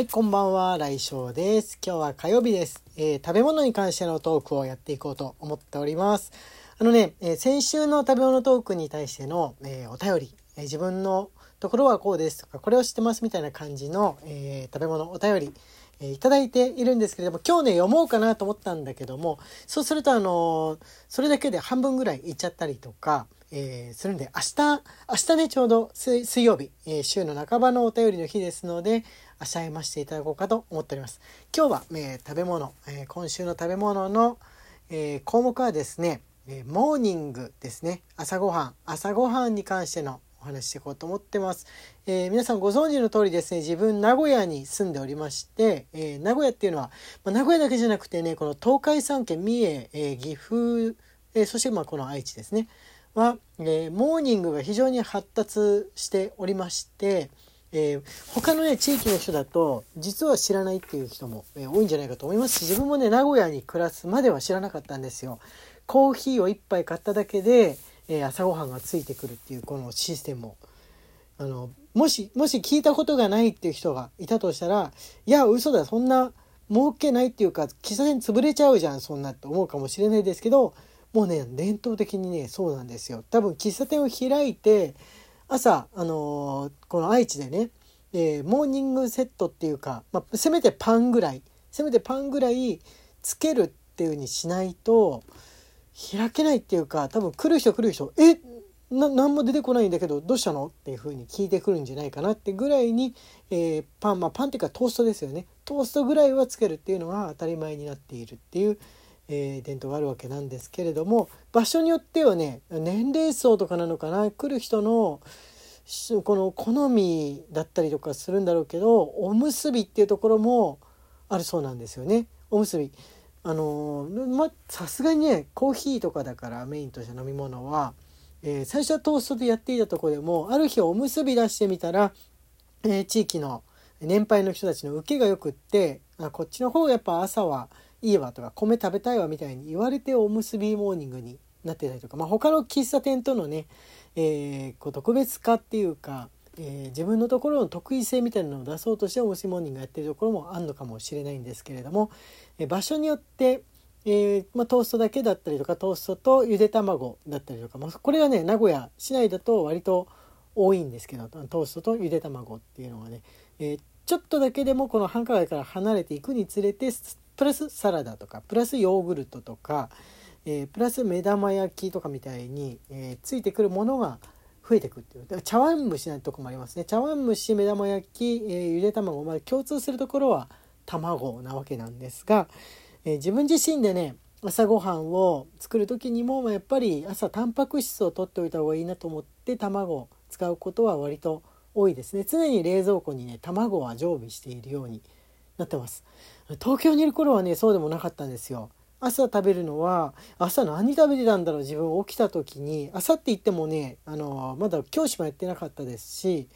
はい、こんばんは、来翔です。今日は火曜日です、えー食べ物に関してのトークをやっていこうと思っております。あのね、えー先週の食べ物トークに対しての、えーお便り、え自分のところはこうですとか、これを知ってますみたいな感じの、え食べ物お便り、えいただいているんですけれども、今日ね、読もうかなと思ったんだけども、そうすると、あのそれだけで半分ぐらいいっちゃったりとか、えーするんで、明日、明日ね、ちょうど水水曜日、えー週の半ばのお便りの日ですので、明日読ませていただこうかと思っております。今日は、えー食べ物、えー今週の食べ物の、えー項目はですね、えーモーニングですね。朝ごはん。朝ごはんに関してのお話ししていこうと思ってます。えー皆さんご存知の通りですね、自分名古屋に住んでおりまして、えー名古屋っていうのは、まあ、名古屋だけじゃなくてね、この東海3県、三重、えー岐阜、えーそしてまあこの愛知ですね。は、えーモーニングが非常に発達しておりまして、えー他のね地域の人だと実は知らないっていう人も、えー多いんじゃないかと思いますし自分もね名古屋に暮らすまでは知らなかったんですよ。コーヒーを1杯買っただけで、えー朝ごはんがついてくるっていうこのシステムをあのもしもし聞いたことがないっていう人がいたとしたらいや嘘だそんな儲けないっていうか喫茶店潰れちゃうじゃんそんなって思うかもしれないですけどもうね伝統的にねそうなんですよ多分喫茶店を開いて朝あのこの愛知でね、えーモーニングセットっていうか、まあ、せめてパンぐらいせめてパンぐらいつけるっていう風にしないと開けないっていうか多分来る人来る人えな何も出てこないんだけどどうしたの？っていう風に聞いてくるんじゃないかなってぐらいに、えーパンまあパンっていうかトーストですよね。トーストぐらいはつけるっていうのが当たり前になっているっていう、えー伝統があるわけなんですけれども場所によってはね年齢層とかなのかな来る人のこの好みだったりとかするんだろうけどおむすびっていうところもあるそうなんですよねおむすび。あのーまさすがにねコーヒーとかだからメインとした飲み物は、えー最初はトーストでやっていたところでもある日おむすび出してみたら、えー地域の年配の人たちの受けがよくってあこっちの方がやっぱ朝はいいわとか米食べたいわみたいに言われておむすびモーニングになってたりとか、まあ、他の喫茶店とのね、えーこう特別化っていうか、えー自分のところの得意性みたいなのを出そうとしておむすびモーニングやってるところもあるのかもしれないんですけれども、えー場所によって、えーまあ、トーストだけだったりとかトーストとゆで卵だったりとか、まあ、これがね名古屋市内だと割と多いんですけどトーストとゆで卵っていうのがね、えーちょっとだけでもこの繁華街から離れていくにつれてプラスサラダとかプラスヨーグルトとか、えープラス目玉焼きとかみたいに、えーついてくるものが増えてくっていう。だから茶碗蒸しなんてとこもありますね。茶碗蒸し目玉焼き、えーゆで卵、まあ、共通するところは卵なわけなんですが、え自分自身でね朝ごはんを作る時にもやっぱり朝タンパク質を取っておいた方がいいなと思って卵を使うことは割と多いですね。常に冷蔵庫にね卵は常備しているようになってます。東京にいる頃はねそうでもなかったんですよ。朝食べるのは朝何食べてたんだろう自分起きた時に。朝って言ってもねあのまだ教師もやってなかったですし、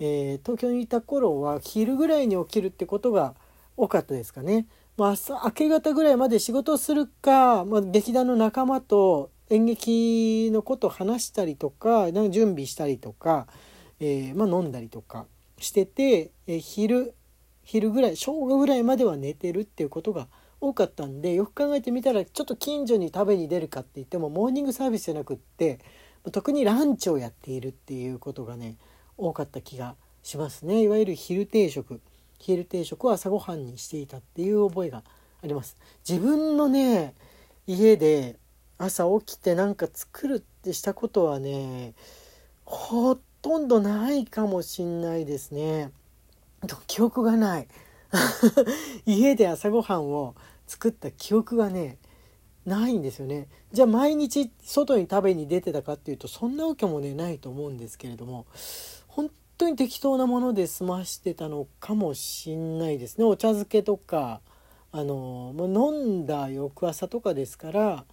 えー東京にいた頃は昼ぐらいに起きるってことが多かったですかね。まあ、朝明け方ぐらいまで仕事をするか、まあ、劇団の仲間と演劇のことを話したりとかなんか準備したりとか、えーまあ、飲んだりとかしてて、えー昼昼ぐらい正午ぐらいまでは寝てるっていうことが多かったんでよく考えてみたらちょっと近所に食べに出るかって言ってもモーニングサービスじゃなくって特にランチをやっているっていうことがね多かった気がしますね。いわゆる昼定食。昼定食を朝ごはんにしていたっていう覚えがあります。自分のね家で朝起きてなんか作るってしたことはねほとんどないかもしんないですね。でも記憶がない。家で朝ごはんを作った記憶がねないんですよね。じゃあ毎日外に食べに出てたかっていうとそんなわけもねないと思うんですけれども本当に適当なもので済ましてたのかもしんないですね。お茶漬けとかあのもう飲んだ翌朝とかですから、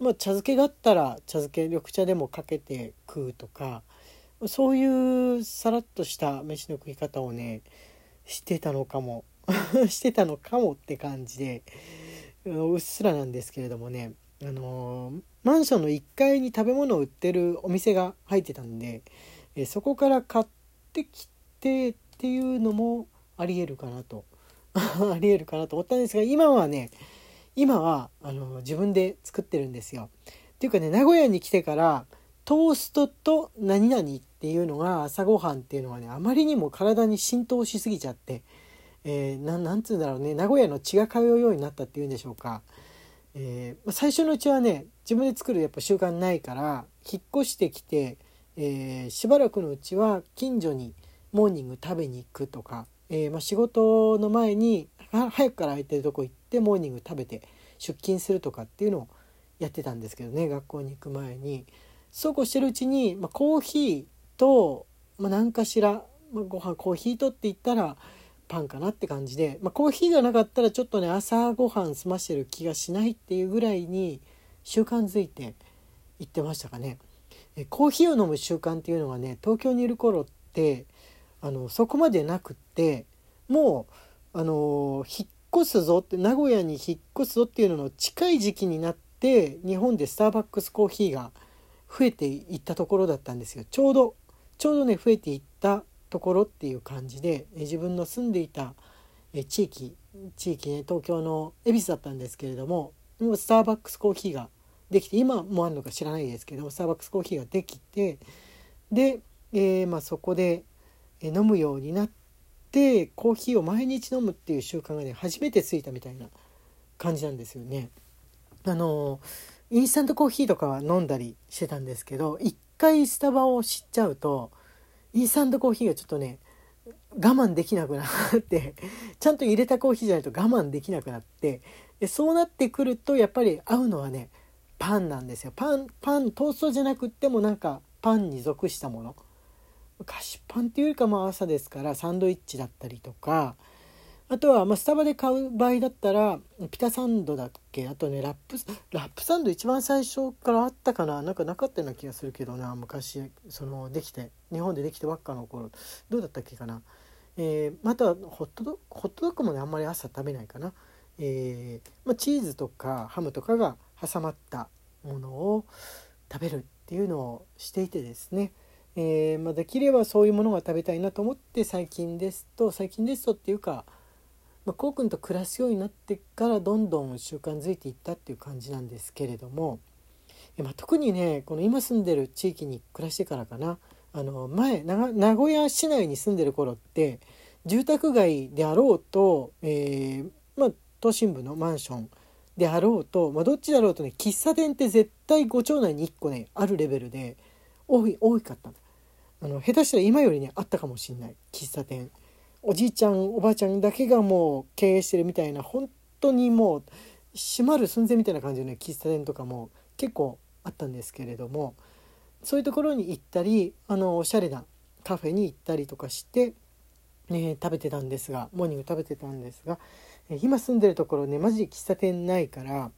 まあ、茶漬けがあったら茶漬け緑茶でもかけて食うとかそういうさらっとした飯の食い方をねしてたのかも。してたのかもって感じでうっすらなんですけれどもね。あのマンションの1階に食べ物を売ってるお店が入ってたんでえそこから買ってきてっていうのもありえるかなと。ありえるかなと思ったんですが今はね今はあの自分で作ってるんですよ。っていうかね名古屋に来てからトーストと何々っていうのが朝ごはんっていうのはねあまりにも体に浸透しすぎちゃって、えー、なんつうんだろうね名古屋の血が通うようになったっていうんでしょうか。えー、最初のうちはね自分で作るやっぱ習慣ないから引っ越してきて、えー、しばらくのうちは近所にモーニング食べに行くとか、えー、まあ、仕事の前に早くから空いてるとこ行ってモーニング食べて出勤するとかっていうのをやってたんですけどね学校に行く前にそうこうしてるうちに、まあ、コーヒーと、まあ、何かしら、まあ、ご飯コーヒーとって言ったらパンかなって感じで、まあ、コーヒーがなかったらちょっとね朝ごはん済ましてる気がしないっていうぐらいに習慣づいて行ってましたかね。えコーヒーを飲む習慣っていうのがね東京にいる頃ってあのそこまでなくってもうあの引っ越すぞって名古屋に引っ越すぞっていうのの近い時期になって日本でスターバックスコーヒーが増えていったところだったんですよちょうどちょうどね増えていったところっていう感じで自分の住んでいた地域地域ね東京の恵比寿だったんですけれどももうスターバックスコーヒーができて今もあるのか知らないですけどスターバックスコーヒーができてで、えー、まあ、そこで飲むようになってコーヒーを毎日飲むっていう習慣がね初めてついたみたいな感じなんですよね。あのインスタントコーヒーとかは飲んだりしてたんですけど一回スタバを知っちゃうとインスタントコーヒーがちょっとね我慢できなくなってちゃんと入れたコーヒーじゃないと我慢できなくなってでそうなってくるとやっぱり合うのはねパンなんですよ。パンパントーストじゃなくってもなんかパンに属したもの。菓子パンっていうよりかま朝ですからサンドイッチだったりとかあとはまスタバで買う場合だったらピタサンドだっけ？あとねラップラップサンド一番最初からあったかな？なんかなかったような気がするけどな昔そのできて日本でできてばっかの頃。どうだったっけかな、えー、またホットドホットドッグもねあんまり朝食べないかな、えー、まあ、チーズとかハムとかが挟まったものを食べるっていうのをしていてですね。えー、まあ、できればそういうものが食べたいなと思って最近ですと最近ですとっていうかまあ、こうくんと暮らすようになってからどんどん習慣づいていったっていう感じなんですけれども、まあ、特にねこの今住んでる地域に暮らしてからかな。あの前名古屋市内に住んでる頃って住宅街であろうと、えー、まあ、都心部のマンションであろうと、まあ、どっちだろうとね喫茶店って絶対ご町内に1個ねあるレベルで多い多かった。あの下手したら今よりねあったかもしんない。喫茶店。おじいちゃんおばあちゃんだけがもう経営してるみたいな本当にもう閉まる寸前みたいな感じの、喫茶店とかも結構あったんですけれどもそういうところに行ったりあのおしゃれなカフェに行ったりとかして、ね、食べてたんですがモーニング食べてたんですが今住んでるところねマジで喫茶店ないから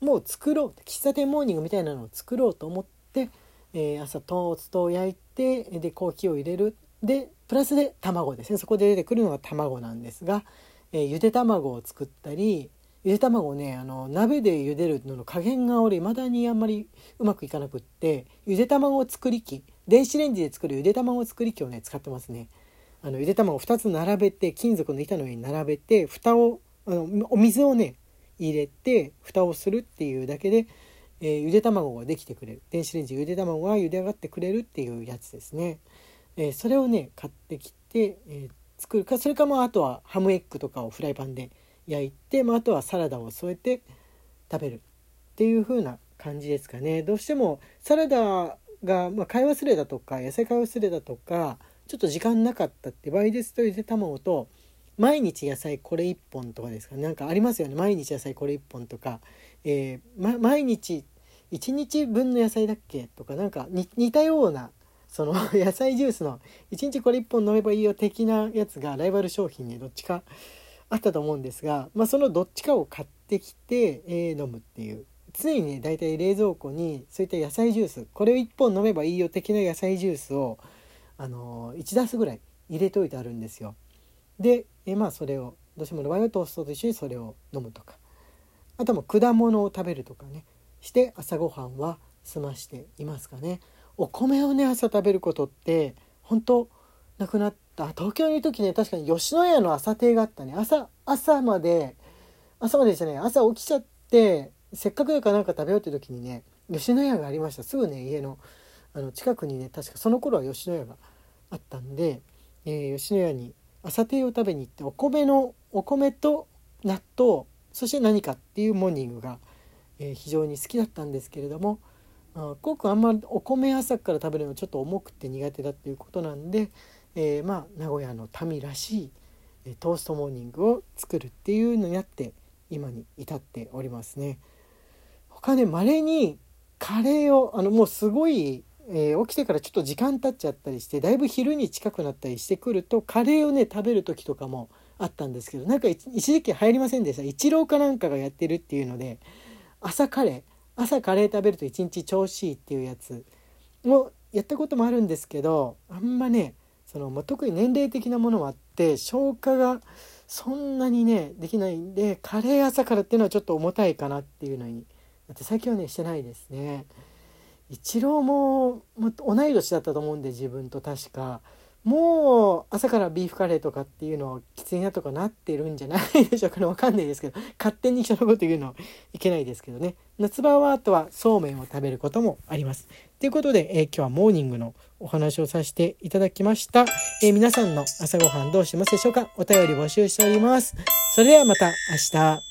もう作ろう喫茶店モーニングみたいなのを作ろうと思って、えー、朝トーストを焼いてでコーヒーを入れる。でプラスで卵ですねそこで出てくるのが卵なんですが、えー、ゆで卵を作ったりゆで卵をねあの鍋で茹でるのの加減が俺未だにあんまりうまくいかなくってゆで卵作り機電子レンジで作るゆで卵作り機をね使ってますね。あのゆで卵2つ並べて金属の板の上に並べて蓋をあのお水をね入れて蓋をするっていうだけで、えー、ゆで卵ができてくれる電子レンジゆで卵が茹で上がってくれるっていうやつですね。えー、それをね買ってきて、えー、作る。かそれかもあとはハムエッグとかをフライパンで焼いて、まあ、あとはサラダを添えて食べる。っていう風な感じですかね。どうしてもサラダが、まあ、買い忘れだとか野菜買い忘れだとかちょっと時間なかったって場合ですとゆで卵と毎日野菜これ1本とかですかなんかありますよね。毎日野菜これ1本とか、えーま、毎日1日分の野菜だっけとかなんか似たようなその 野菜ジュースの1日これ1本飲めばいいよ的なやつがライバル商品にどっちかあったと思うんですが、まあ、そのどっちかを買ってきて、えー、飲むっていう常にね大体冷蔵庫にそういった野菜ジュースこれを1本飲めばいいよ的な野菜ジュースを、あのー、1ダースぐらい入れといてあるんですよ。で、えー、まあそれをどうしてもの場合はトーストと一緒にそれを飲むとかあとは果物を食べるとかねして朝ごはんは済ましていますかね。お米をね朝食べることって本当亡くなった。東京にいる時ね確かに吉野家の朝亭があったね。朝朝まで朝までじゃない朝起きちゃってせっかくだからなんか食べようって時にね吉野家がありました。すぐね家のあの近くにね確かその頃は吉野家があったんで、えー、吉野家に朝亭を食べに行ってお米のお米と納豆そして何かっていうモーニングが、えー、非常に好きだったんですけれどもあコウ君あんまお米朝から食べるのちょっと重くて苦手だっていうことなんで、えー、まあ名古屋の民らしい、トーストモーニングを作るっていうのになって今に至っておりますね。他ね稀にカレーをあのもうすごい、えー、起きてからちょっと時間経っちゃったりしてだいぶ昼に近くなったりしてくるとカレーをね食べる時とかもあったんですけどなんか一時期入りませんでした？イチローかなんかがやってるっていうので朝カレー朝カレー食べると一日調子いいっていうやつをやったこともあるんですけどあんまねその、ま、特に年齢的なものもあって消化がそんなにねできないんでカレー朝からっていうのはちょっと重たいかなっていうのにだって最近はねしてないですね。イチローも同い年だったと思うんで自分と確かもう朝からビーフカレーとかっていうのはきついなとかなってるんじゃないでしょうかねわかんないですけど勝手に人 のこと言うのはいけないですけどね夏場はあとはそうめんを食べることもあります。ということで、えー、今日はモーニングのお話をさせていただきました、えー、皆さんの朝ごはんどうしてますでしょうか？お便り募集しております。それではまた明日。